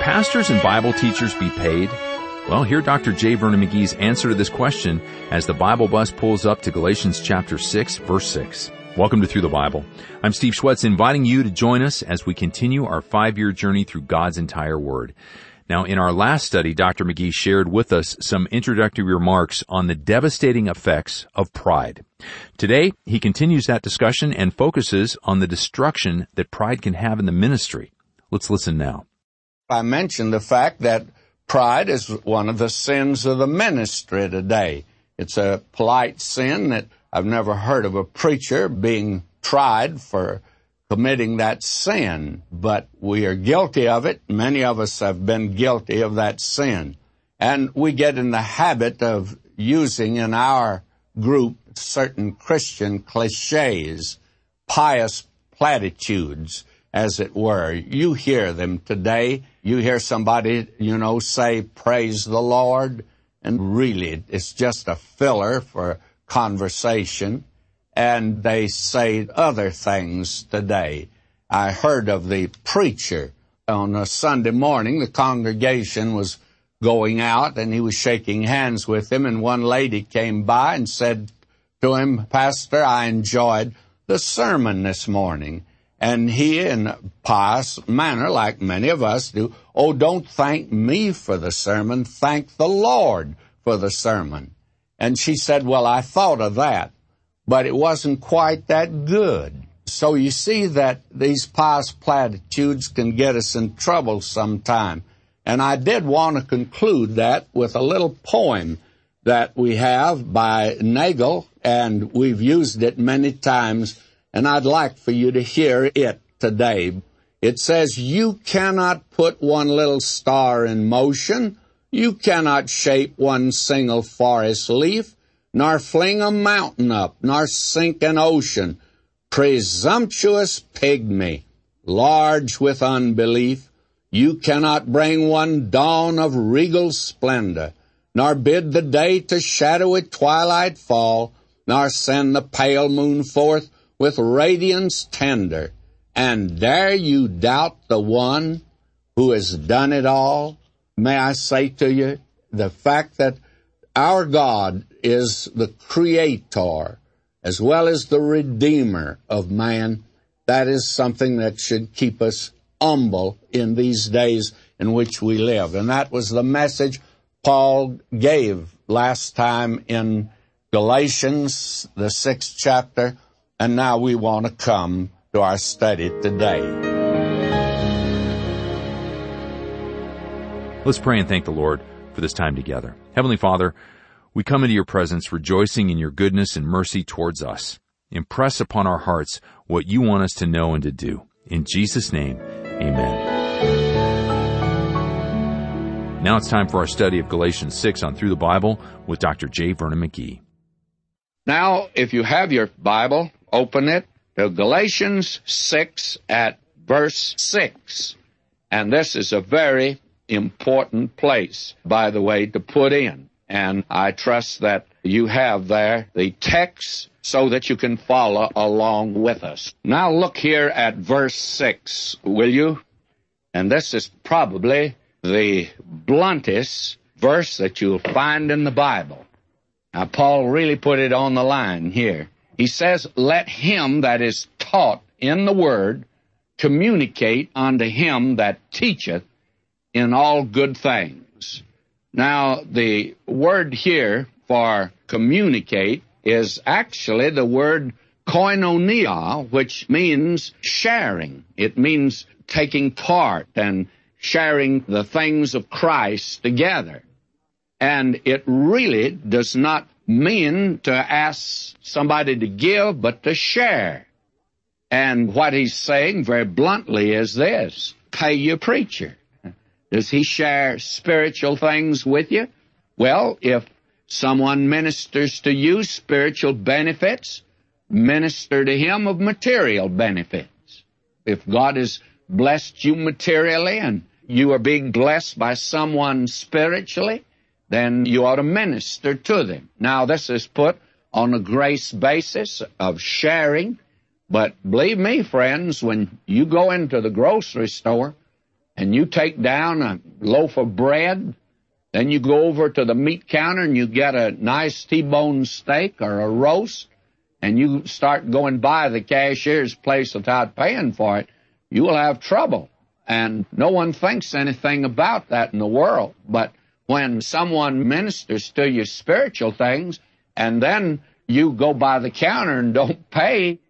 Pastors and Bible teachers be paid? Well, hear Dr. J. Vernon McGee's answer to this question as the Bible bus pulls up to Galatians chapter 6, verse 6. Welcome to Through the Bible. I'm Steve Schwetz inviting you to join us as we continue our five-year journey through God's entire Word. Now, in our last study, Dr. McGee shared with us some introductory remarks on the devastating effects of pride. Today, he continues that discussion and focuses on the destruction that pride can have in the ministry. Let's listen now. I mentioned the fact that pride is one of the sins of the ministry today. It's a polite sin that I've never heard of a preacher being tried for committing that sin, but we are guilty of it. Many of us have been guilty of that sin. And we get in the habit of using in our group certain Christian cliches, pious platitudes, as it were. You hear them today. You hear somebody, you know, say, praise the Lord, and really it's just a filler for conversation, and they say other things today. I heard of the preacher on a Sunday morning. The congregation was going out and he was shaking hands with them and one lady came by and said to him, Pastor, I enjoyed the sermon this morning. And he, in a pious manner, like many of us do, oh, don't thank me for the sermon, thank the Lord for the sermon. And she said, well, I thought of that, but it wasn't quite that good. So you see that these pious platitudes can get us in trouble sometime. And I did want to conclude that with a little poem that we have by Nagel, and we've used it many times and I'd like for you to hear it today. It says, You cannot put one little star in motion, you cannot shape one single forest leaf, nor fling a mountain up, nor sink an ocean. Presumptuous pygmy, large with unbelief, you cannot bring one dawn of regal splendor, nor bid the day to shadowy twilight fall, nor send the pale moon forth with radiance tender, and dare you doubt the one who has done it all? May I say to you, the fact that our God is the creator as well as the redeemer of man, that is something that should keep us humble in these days in which we live. And that was the message Paul gave last time in Galatians, the sixth chapter, and now we want to come to our study today. Let's pray and thank the Lord for this time together. Heavenly Father, we come into your presence rejoicing in your goodness and mercy towards us. Impress upon our hearts what you want us to know and to do. In Jesus' name, amen. Now it's time for our study of Galatians 6 on Through the Bible with Dr. J. Vernon McGee. Now, if you have your Bible, open it to Galatians 6 at verse 6. And this is a very important place, by the way, to put in. And I trust that you have there the text so that you can follow along with us. Now look here at verse 6, will you? And this is probably the bluntest verse that you'll find in the Bible. Now, Paul really put it on the line here. He says, Let him that is taught in the word communicate unto him that teacheth in all good things. Now, the word here for communicate is actually the word koinonia, which means sharing. It means taking part and sharing the things of Christ together. And it really does not mean to ask somebody to give, but to share. And what he's saying very bluntly is this pay your preacher. Does he share spiritual things with you? Well, if someone ministers to you spiritual benefits, minister to him of material benefits. If God has blessed you materially and you are being blessed by someone spiritually, then you ought to minister to them. Now, this is put on a grace basis of sharing, but believe me, friends, when you go into the grocery store and you take down a loaf of bread, then you go over to the meat counter and you get a nice T-bone steak or a roast, and you start going by the cashier's place without paying for it, you will have trouble. And no one thinks anything about that in the world. But when someone ministers to you spiritual things, and then you go by the counter and don't pay,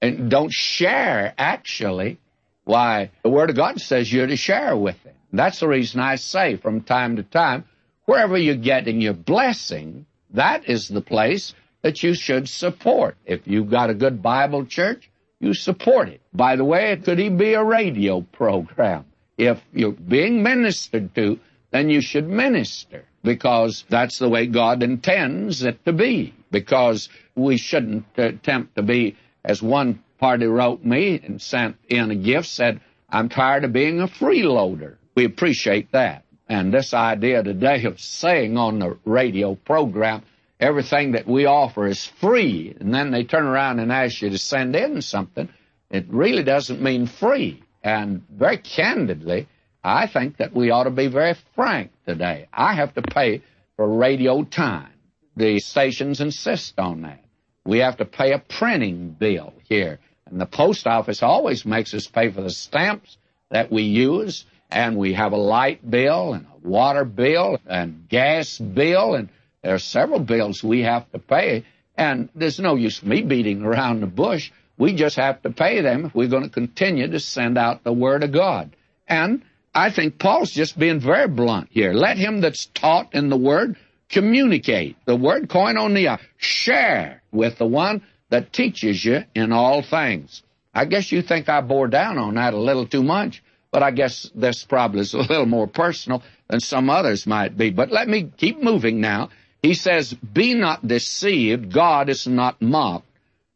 and don't share, actually, why, the Word of God says you're to share with them. That's the reason I say from time to time, wherever you're getting your blessing, that is the place that you should support. If you've got a good Bible church, you support it. By the way, it could even be a radio program. If you're being ministered to, then you should minister because that's the way God intends it to be. Because we shouldn't uh, attempt to be, as one party wrote me and sent in a gift, said, I'm tired of being a freeloader. We appreciate that. And this idea today of saying on the radio program, everything that we offer is free, and then they turn around and ask you to send in something, it really doesn't mean free. And very candidly, I think that we ought to be very frank today. I have to pay for radio time. The stations insist on that. We have to pay a printing bill here. And the post office always makes us pay for the stamps that we use. And we have a light bill and a water bill and gas bill. And there are several bills we have to pay. And there's no use me beating around the bush. We just have to pay them if we're going to continue to send out the Word of God. And I think Paul's just being very blunt here. Let him that's taught in the Word communicate. The word koinonia, share with the one that teaches you in all things. I guess you think I bore down on that a little too much, but I guess this probably is a little more personal than some others might be. But let me keep moving now. He says, Be not deceived, God is not mocked.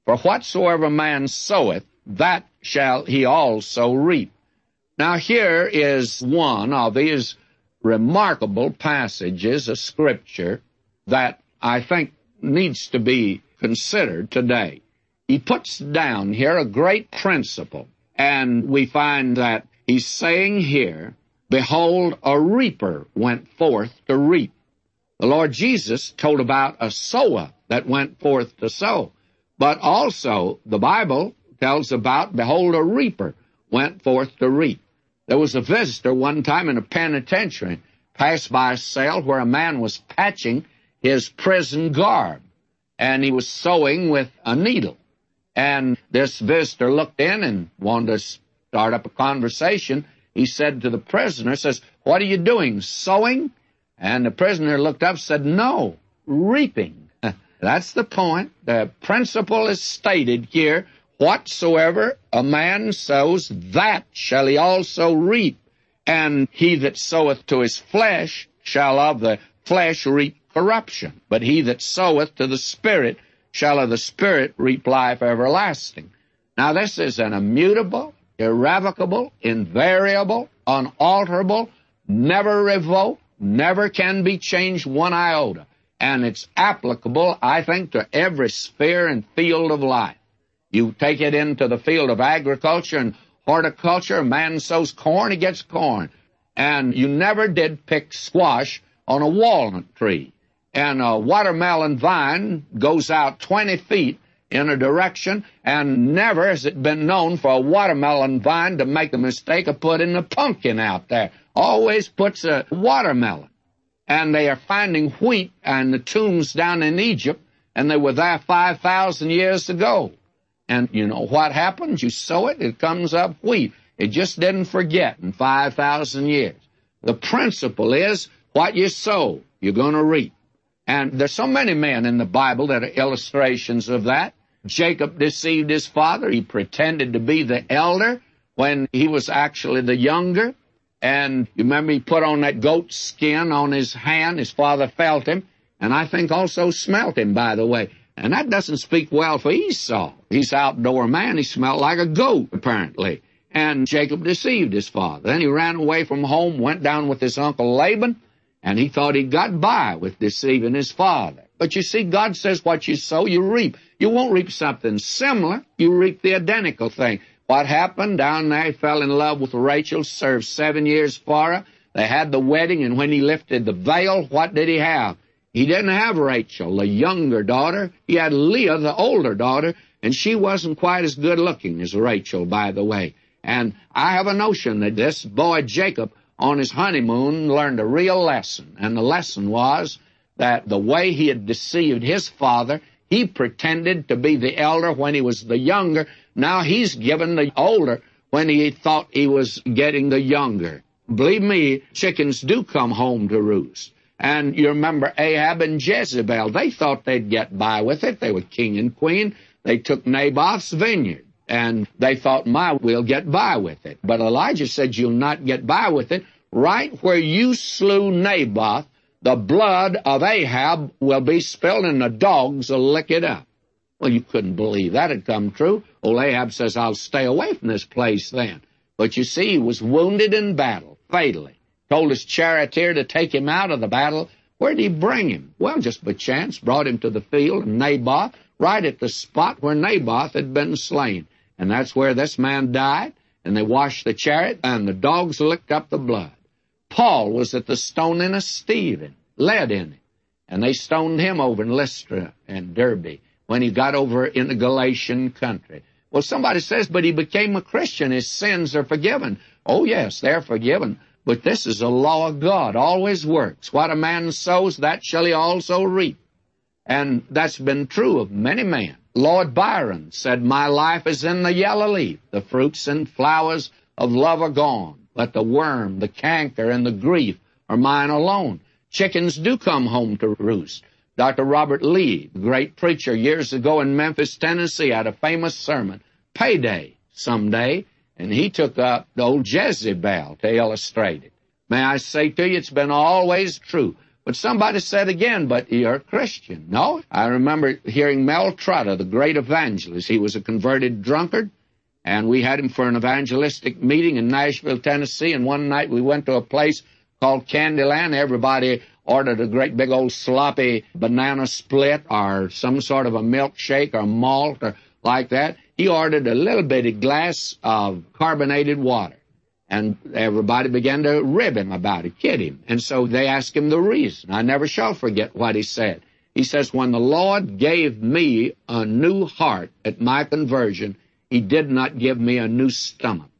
For whatsoever man soweth, that shall he also reap. Now here is one of these remarkable passages of Scripture that I think needs to be considered today. He puts down here a great principle, and we find that he's saying here, Behold, a reaper went forth to reap. The Lord Jesus told about a sower that went forth to sow. But also, the Bible tells about, Behold, a reaper went forth to reap. There was a visitor one time in a penitentiary, passed by a cell where a man was patching his prison garb, and he was sewing with a needle. And this visitor looked in and wanted to start up a conversation. He said to the prisoner, says, What are you doing, sewing? And the prisoner looked up said, No, reaping. That's the point. The principle is stated here Whatsoever a man sows, that shall he also reap. And he that soweth to his flesh shall of the flesh reap corruption. But he that soweth to the Spirit shall of the Spirit reap life everlasting. Now this is an immutable, irrevocable, invariable, unalterable, never revoked, never can be changed one iota. And it's applicable, I think, to every sphere and field of life. You take it into the field of agriculture and horticulture. Man sows corn, he gets corn. And you never did pick squash on a walnut tree. And a watermelon vine goes out 20 feet in a direction, and never has it been known for a watermelon vine to make the mistake of putting a pumpkin out there. Always puts a watermelon. And they are finding wheat and the tombs down in Egypt, and they were there 5,000 years ago. And you know what happens? You sow it, it comes up wheat. It just didn't forget in 5,000 years. The principle is what you sow, you're going to reap. And there's so many men in the Bible that are illustrations of that. Jacob deceived his father. He pretended to be the elder when he was actually the younger. And you remember he put on that goat skin on his hand. His father felt him. And I think also smelt him, by the way. And that doesn't speak well for Esau. He's outdoor man. He smelled like a goat, apparently. And Jacob deceived his father. Then he ran away from home, went down with his uncle Laban, and he thought he got by with deceiving his father. But you see, God says what you sow, you reap. You won't reap something similar. You reap the identical thing. what happened down there? He fell in love with Rachel, served seven years for her. They had the wedding, and when he lifted the veil, what did he have? He didn't have Rachel, the younger daughter. He had Leah, the older daughter, and she wasn't quite as good looking as Rachel, by the way. And I have a notion that this boy Jacob, on his honeymoon, learned a real lesson. And the lesson was that the way he had deceived his father, he pretended to be the elder when he was the younger. Now he's given the older when he thought he was getting the younger. Believe me, chickens do come home to roost. And you remember Ahab and Jezebel. They thought they'd get by with it. They were king and queen. They took Naboth's vineyard. And they thought, my, we'll get by with it. But Elijah said, you'll not get by with it. Right where you slew Naboth, the blood of Ahab will be spilled and the dogs will lick it up. Well, you couldn't believe that had come true. Old Ahab says, I'll stay away from this place then. But you see, he was wounded in battle, fatally. Told his charioteer to take him out of the battle. Where'd he bring him? Well, just by chance, brought him to the field of Naboth, right at the spot where Naboth had been slain. And that's where this man died, and they washed the chariot, and the dogs licked up the blood. Paul was at the stoning of Stephen, lead in it, and they stoned him over in Lystra and Derbe when he got over in the Galatian country. Well, somebody says, but he became a Christian. His sins are forgiven. Oh, yes, they're forgiven. But this is a law of God, always works. What a man sows, that shall he also reap. And that's been true of many men. Lord Byron said, My life is in the yellow leaf. The fruits and flowers of love are gone, but the worm, the canker, and the grief are mine alone. Chickens do come home to roost. Dr. Robert Lee, the great preacher years ago in Memphis, Tennessee, had a famous sermon, Payday, someday, and he took up the old Jezebel to illustrate it. May I say to you, it's been always true. But somebody said again, but you're a Christian. No, I remember hearing Mel Trotter, the great evangelist. He was a converted drunkard, and we had him for an evangelistic meeting in Nashville, Tennessee. And one night we went to a place called Candyland. Everybody ordered a great big old sloppy banana split or some sort of a milkshake or malt or like that he ordered a little bitty glass of carbonated water. And everybody began to rib him about it, kid him. And so they asked him the reason. I never shall forget what he said. He says, When the Lord gave me a new heart at my conversion, he did not give me a new stomach.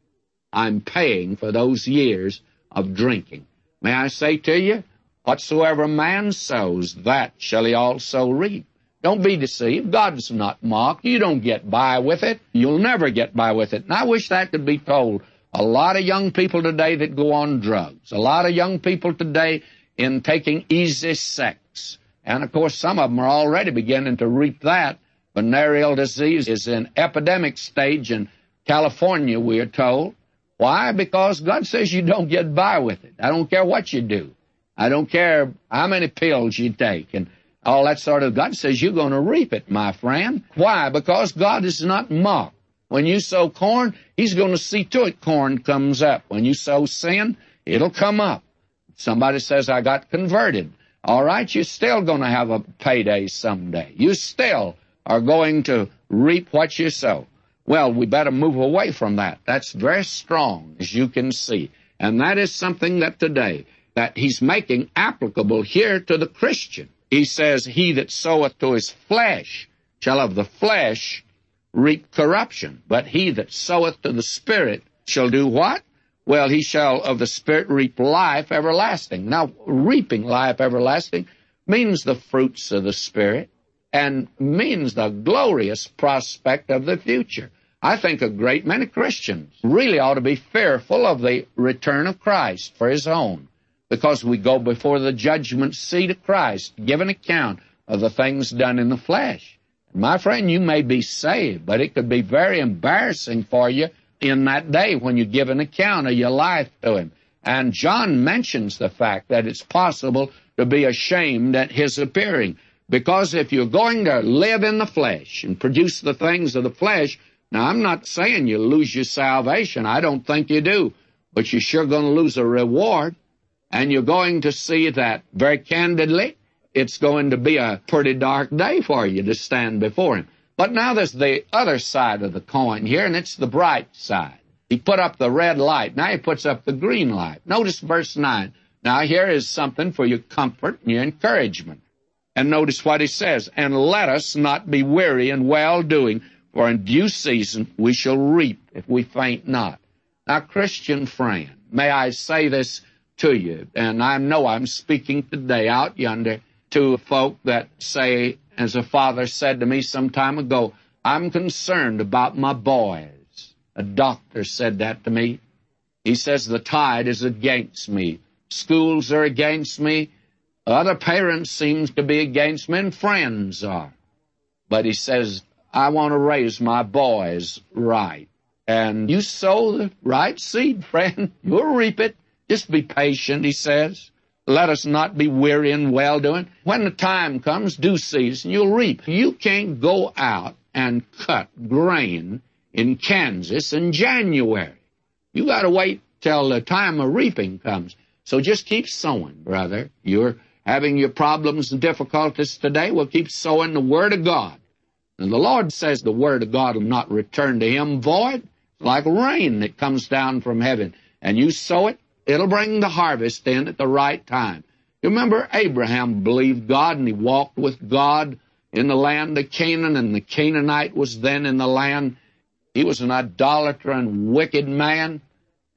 I'm paying for those years of drinking. May I say to you, whatsoever man sows, that shall he also reap. Don't be deceived. God's not mocked. You don't get by with it. You'll never get by with it. And I wish that could be told. A lot of young people today that go on drugs. A lot of young people today in taking easy sex. And of course, some of them are already beginning to reap that. Venereal disease is in epidemic stage in California, we are told. Why? Because God says you don't get by with it. I don't care what you do. I don't care how many pills you take. And all that sort of, God says you're going to reap it, my friend. Why? Because God is not mocked. When you sow corn, He's going to see to it corn comes up. When you sow sin, it'll come up. Somebody says, I got converted. All right, you're still going to have a payday someday. You still are going to reap what you sow. Well, we better move away from that. That's very strong, as you can see. And that is something that today, that he's making applicable here to the Christian he says, He that soweth to his flesh shall of the flesh reap corruption, but he that soweth to the Spirit shall do what? Well, he shall of the Spirit reap life everlasting. Now, reaping life everlasting means the fruits of the Spirit and means the glorious prospect of the future. I think a great many Christians really ought to be fearful of the return of Christ for his own because we go before the judgment seat of Christ, give an account of the things done in the flesh. My friend, you may be saved, but it could be very embarrassing for you in that day when you give an account of your life to Him. And John mentions the fact that it's possible to be ashamed at His appearing. Because if you're going to live in the flesh and produce the things of the flesh, now I'm not saying you lose your salvation. I don't think you do. But you're sure going to lose a reward. And you're going to see that very candidly. It's going to be a pretty dark day for you to stand before Him. But now there's the other side of the coin here, and it's the bright side. He put up the red light. Now he puts up the green light. Notice verse 9. Now here is something for your comfort and your encouragement. And notice what he says. And let us not be weary in well doing, for in due season we shall reap if we faint not. Now, Christian friend, may I say this to you, and I know I'm speaking today out yonder to folk that say, as a father said to me some time ago, I'm concerned about my boys. A doctor said that to me. He says the tide is against me. Schools are against me. Other parents seem to be against me and friends are. But he says, I want to raise my boys right. And you sow the right seed, friend. You'll reap it. Just be patient, he says. Let us not be weary in well doing. When the time comes, due season, you'll reap. You can't go out and cut grain in Kansas in January. You got to wait till the time of reaping comes. So just keep sowing, brother. You're having your problems and difficulties today. Well, keep sowing the Word of God. And the Lord says the Word of God will not return to Him void, like rain that comes down from heaven. And you sow it, it'll bring the harvest in at the right time. You remember Abraham believed God and he walked with God in the land of Canaan, and the Canaanite was then in the land he was an idolater and wicked man.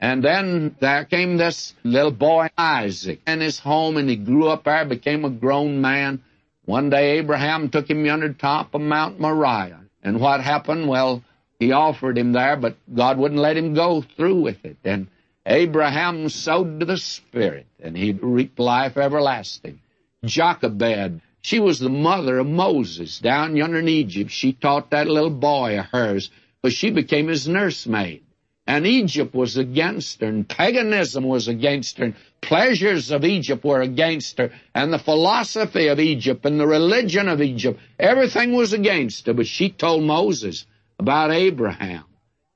And then there came this little boy, Isaac, in his home, and he grew up there, became a grown man. One day Abraham took him yonder top of Mount Moriah. And what happened? Well, he offered him there, but God wouldn't let him go through with it. And Abraham sowed to the Spirit, and he reaped life everlasting. Jochebed, she was the mother of Moses down yonder in Egypt. She taught that little boy of hers but she became his nursemaid. And Egypt was against her, and paganism was against her, and pleasures of Egypt were against her, and the philosophy of Egypt and the religion of Egypt, everything was against her. But she told Moses about Abraham,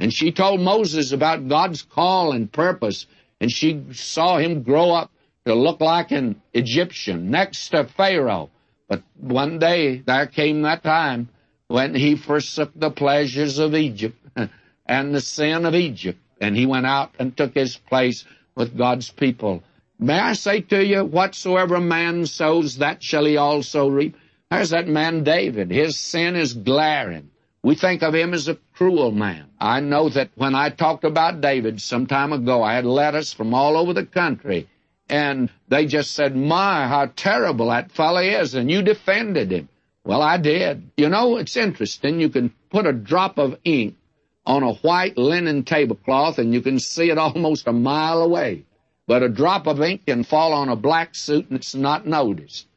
and she told Moses about God's call and purpose, and she saw him grow up to look like an Egyptian next to Pharaoh. But one day there came that time when he forsook the pleasures of Egypt and the sin of Egypt, and he went out and took his place with God's people. May I say to you, whatsoever man sows, that shall he also reap. There's that man David. His sin is glaring. We think of him as a cruel man. I know that when I talked about David some time ago, I had letters from all over the country, and they just said, My, how terrible that fellow is, and you defended him. Well, I did. You know, it's interesting. You can put a drop of ink on a white linen tablecloth and you can see it almost a mile away. But a drop of ink can fall on a black suit and it's not noticed.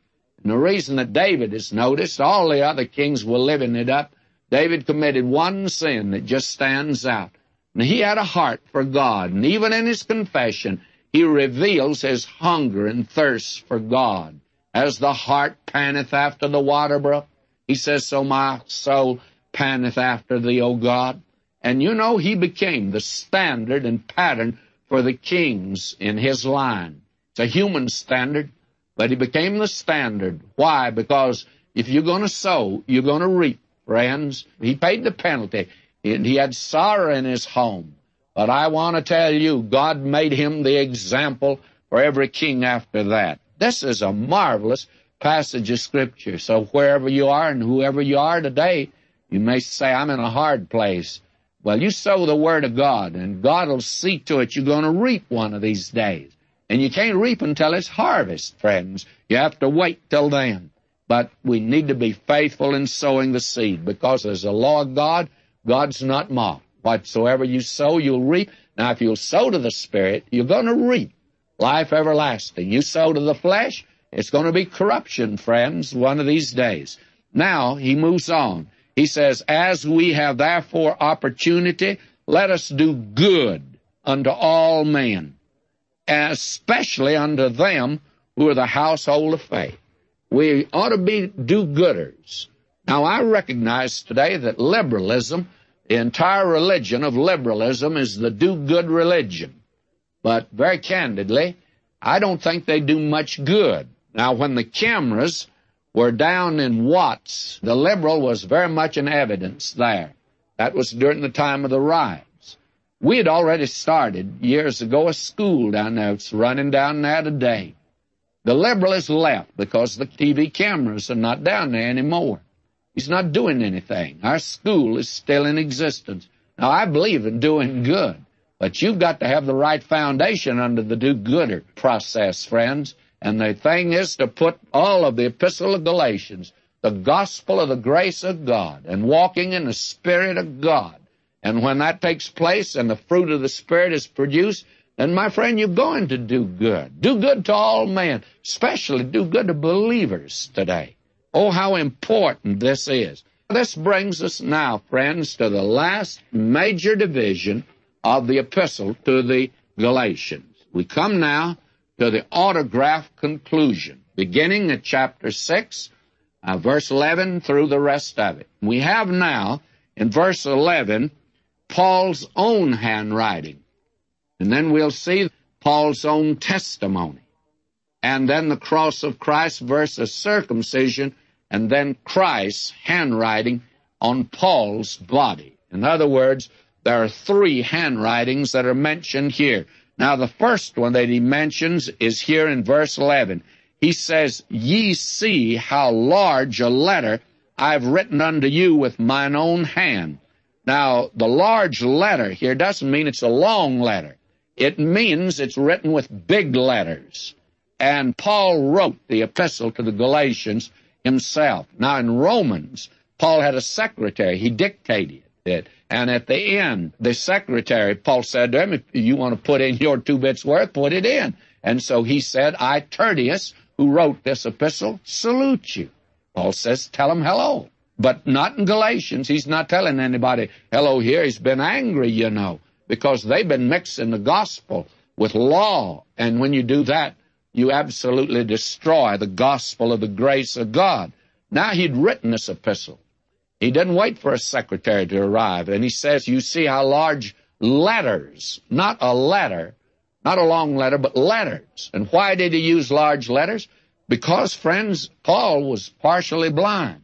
And the reason that David is noticed, all the other kings were living it up. David committed one sin that just stands out. And he had a heart for God. And even in his confession, he reveals his hunger and thirst for God. As the heart panteth after the water brook, he says, so my soul panteth after thee, O God. And you know, he became the standard and pattern for the kings in his line. It's a human standard, but he became the standard. Why? Because if you're going to sow, you're going to reap, friends. He paid the penalty, he had sorrow in his home. But I want to tell you, God made him the example for every king after that. This is a marvelous passage of Scripture. So wherever you are and whoever you are today, you may say, I'm in a hard place. Well, you sow the Word of God, and God will see to it you're going to reap one of these days. And you can't reap until it's harvest, friends. You have to wait till then. But we need to be faithful in sowing the seed because as a law of God, God's not mocked. Whatsoever you sow, you'll reap. Now, if you'll sow to the Spirit, you're going to reap life everlasting. You sow to the flesh, it's going to be corruption, friends, one of these days. Now, he moves on. He says, As we have therefore opportunity, let us do good unto all men, especially unto them who are the household of faith. We ought to be do-gooders. Now, I recognize today that liberalism, the entire religion of liberalism, is the do-good religion. But very candidly, I don't think they do much good. Now, when the cameras were down in Watts, the liberal was very much in evidence there. That was during the time of the riots. We had already started years ago a school down there. It's running down there today. The liberal has left because the TV cameras are not down there anymore. He's not doing anything. Our school is still in existence. Now, I believe in doing good, but you've got to have the right foundation under the do-gooder process, friends. And the thing is to put all of the epistle of Galatians, the gospel of the grace of God, and walking in the Spirit of God. And when that takes place and the fruit of the Spirit is produced, then my friend, you're going to do good. Do good to all men, especially do good to believers today. Oh, how important this is. This brings us now, friends, to the last major division of the epistle to the Galatians. We come now to the autograph conclusion, beginning at chapter 6, uh, verse 11 through the rest of it. We have now, in verse 11, Paul's own handwriting. And then we'll see Paul's own testimony. And then the cross of Christ versus circumcision, and then Christ's handwriting on Paul's body. In other words, there are three handwritings that are mentioned here. Now, the first one that he mentions is here in verse 11. He says, Ye see how large a letter I've written unto you with mine own hand. Now, the large letter here doesn't mean it's a long letter. It means it's written with big letters. And Paul wrote the epistle to the Galatians himself. Now in Romans, Paul had a secretary. He dictated it. And at the end, the secretary, Paul said to him, if you want to put in your two bits worth, put it in. And so he said, I, Tertius, who wrote this epistle, salute you. Paul says, tell him hello. But not in Galatians. He's not telling anybody hello here. He's been angry, you know because they've been mixing the gospel with law. And when you do that, you absolutely destroy the gospel of the grace of God. Now he'd written this epistle. He didn't wait for a secretary to arrive. And he says, you see how large letters, not a letter, not a long letter, but letters. And why did he use large letters? Because, friends, Paul was partially blind.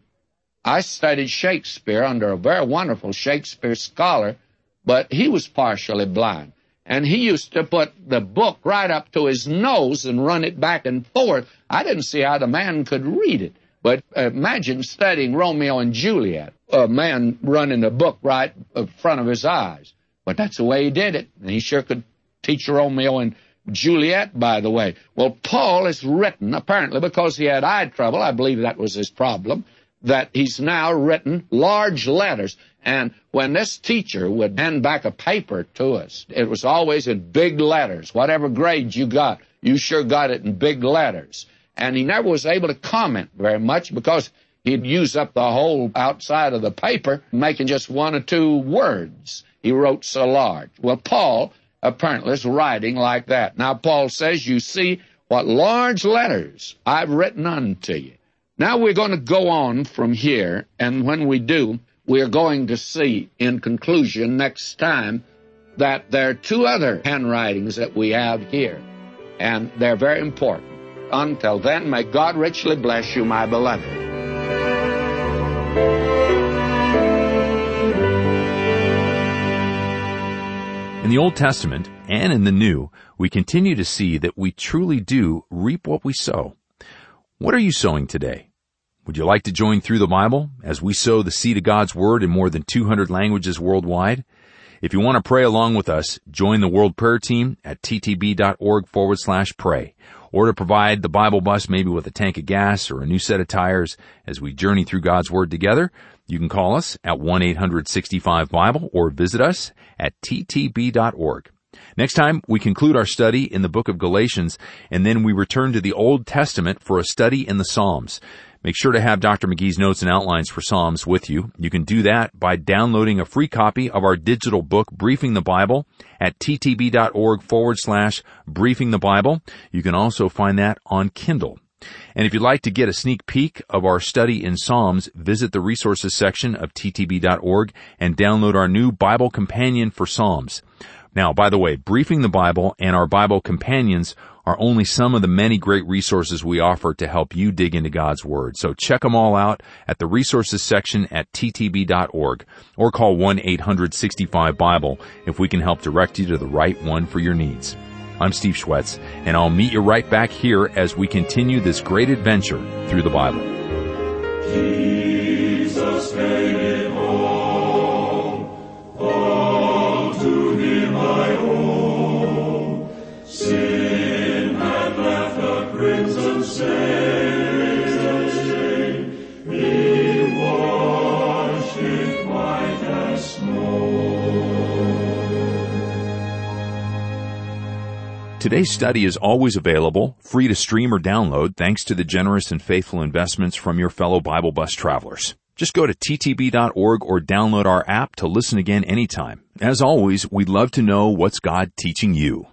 I studied Shakespeare under a very wonderful Shakespeare scholar but he was partially blind. And he used to put the book right up to his nose and run it back and forth. I didn't see how the man could read it. But imagine studying Romeo and Juliet, a man running the book right in front of his eyes. But that's the way he did it. And he sure could teach Romeo and Juliet, by the way. Well, Paul has written, apparently because he had eye trouble, I believe that was his problem, that he's now written large letters. And when this teacher would hand back a paper to us, it was always in big letters. Whatever grade you got, you sure got it in big letters. And he never was able to comment very much because he'd use up the whole outside of the paper, making just one or two words. He wrote so large. Well, Paul apparently is writing like that. Now, Paul says, You see what large letters I've written unto you. Now we're going to go on from here, and when we do, we're going to see in conclusion next time that there are two other handwritings that we have here, and they're very important. Until then, may God richly bless you, my beloved. In the Old Testament and in the New, we continue to see that we truly do reap what we sow. What are you sowing today? Would you like to join through the Bible as we sow the seed of God's Word in more than 200 languages worldwide? If you want to pray along with us, join the World Prayer Team at ttb.org forward slash pray, or to provide the Bible bus maybe with a tank of gas or a new set of tires as we journey through God's Word together, you can call us at 1-865-BIBLE or visit us at ttb.org. Next time, we conclude our study in the book of Galatians, and then we return to the Old Testament for a study in the Psalms. Make sure to have Dr. McGee's notes and outlines for Psalms with you. You can do that by downloading a free copy of our digital book, Briefing the Bible, at ttb.org forward slash briefing the Bible. You can also find that on Kindle. And if you'd like to get a sneak peek of our study in Psalms, visit the resources section of ttb.org and download our new Bible Companion for Psalms. Now, by the way, Briefing the Bible and our Bible Companions are only some of the many great resources we offer to help you dig into God's Word. So check them all out at the resources section at ttb.org or call 1-865-BIBLE if we can help direct you to the right one for your needs. I'm Steve Schwetz, and I'll meet you right back here as we continue this great adventure through the Bible. Jesus Today's study is always available, free to stream or download thanks to the generous and faithful investments from your fellow Bible bus travelers. Just go to ttb.org or download our app to listen again anytime. As always, we'd love to know what's God teaching you.